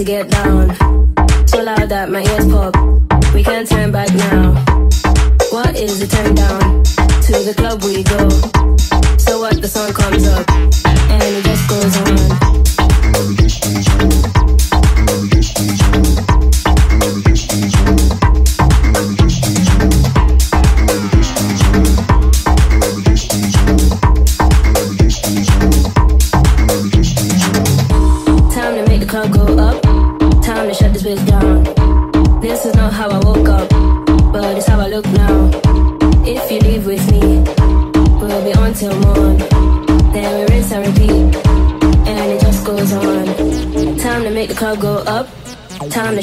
To get down.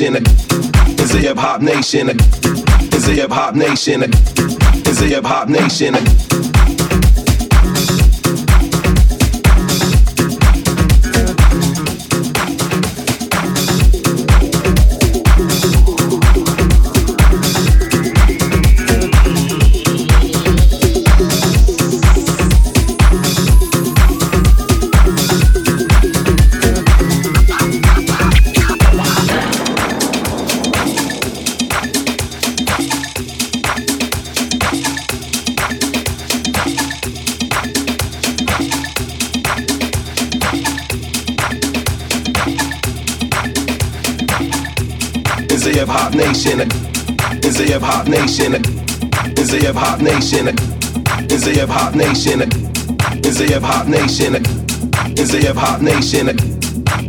nation. Is a hip hop nation. Is a hip hop nation. Is a hip hop nation. nation. Hip hop nation. Is a hip hop nation. Is a hip hop nation. Is a hip hop nation. Is a hip hop nation.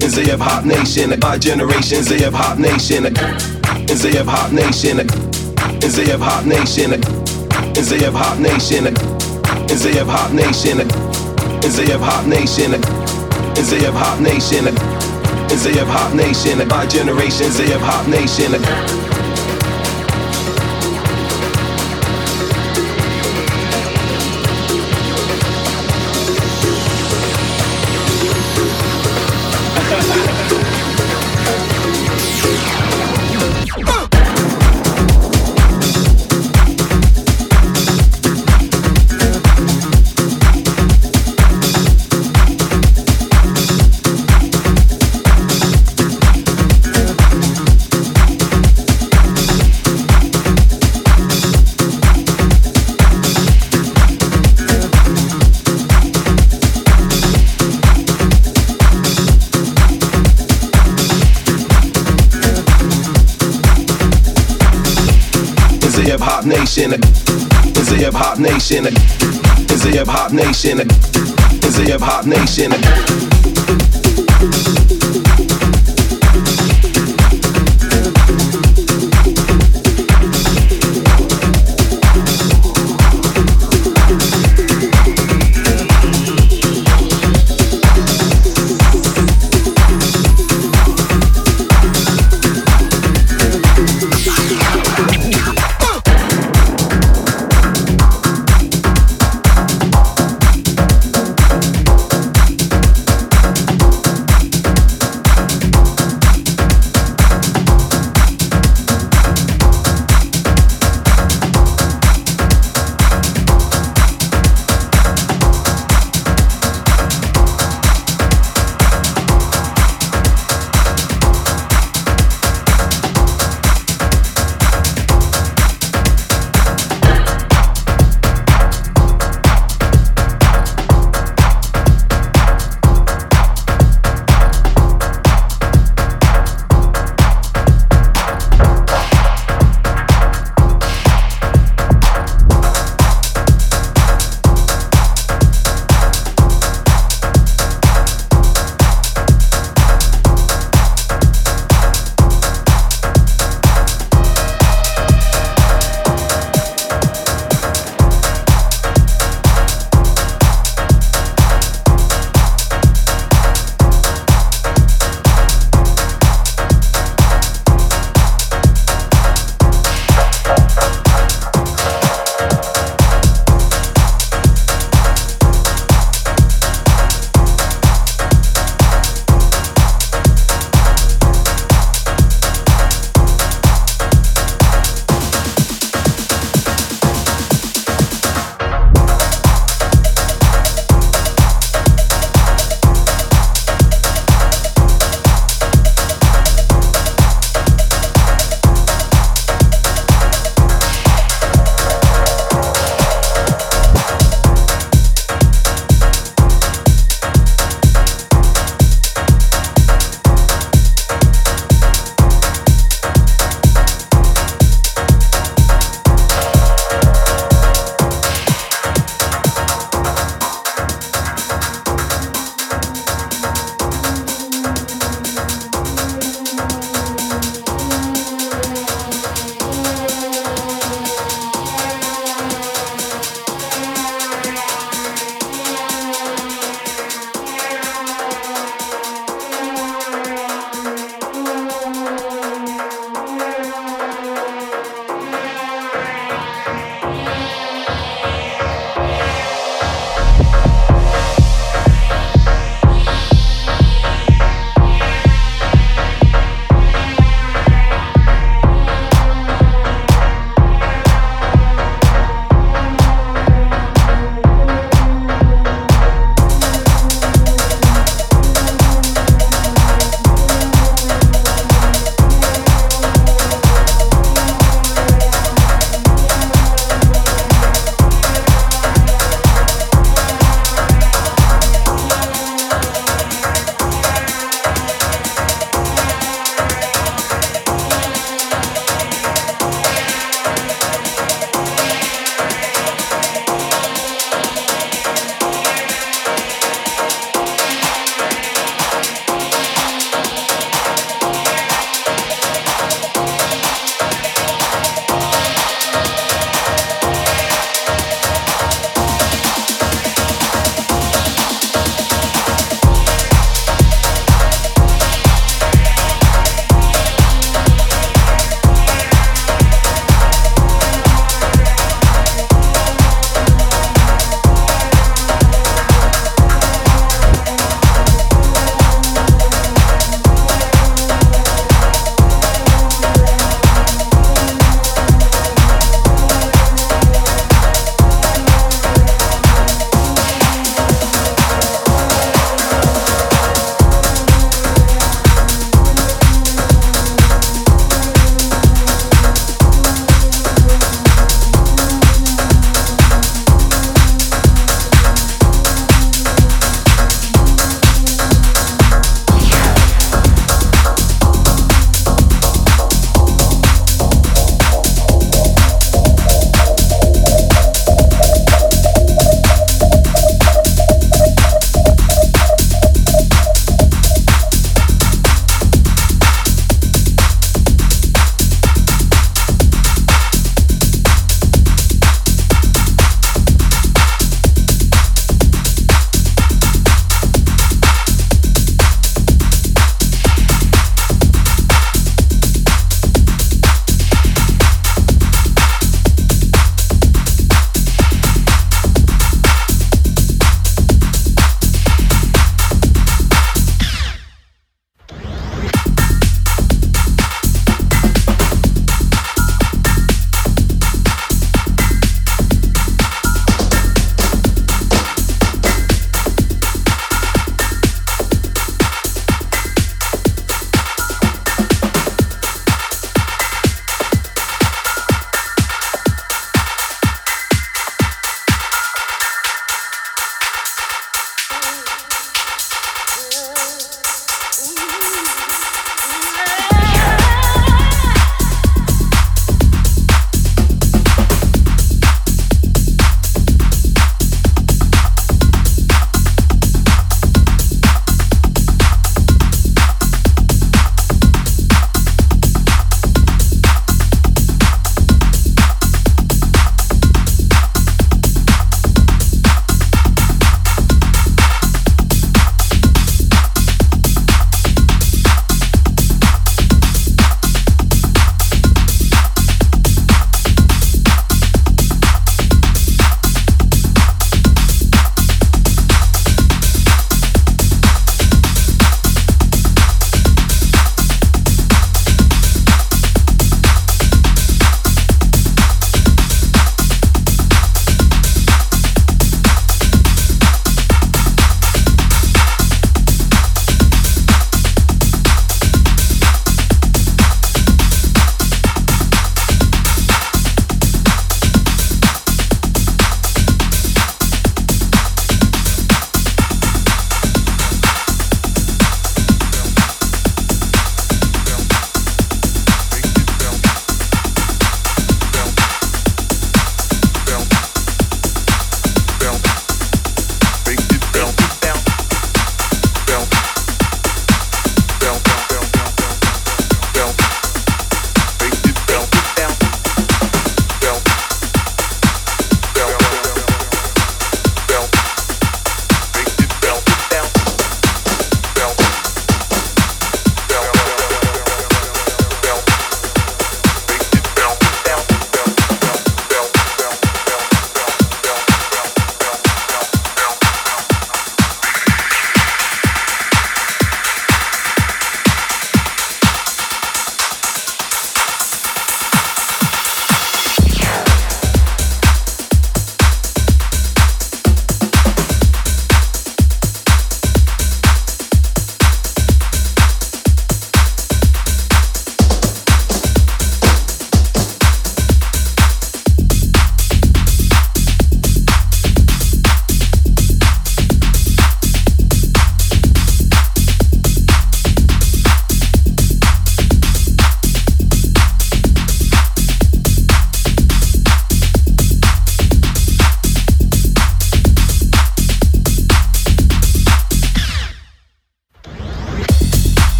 Is a hip hop nation. My generation is a hip hop nation. Is a hip hop nation. Is a hip hop nation. Is a hip hop nation. Is a hip hop nation. Is a hip hop nation. Is a hip hop nation is a hip hop nation. My generation's a hip hop nation. Nation. Is a hip hop nation. Is a hip hop nation. Is a hip hop nation.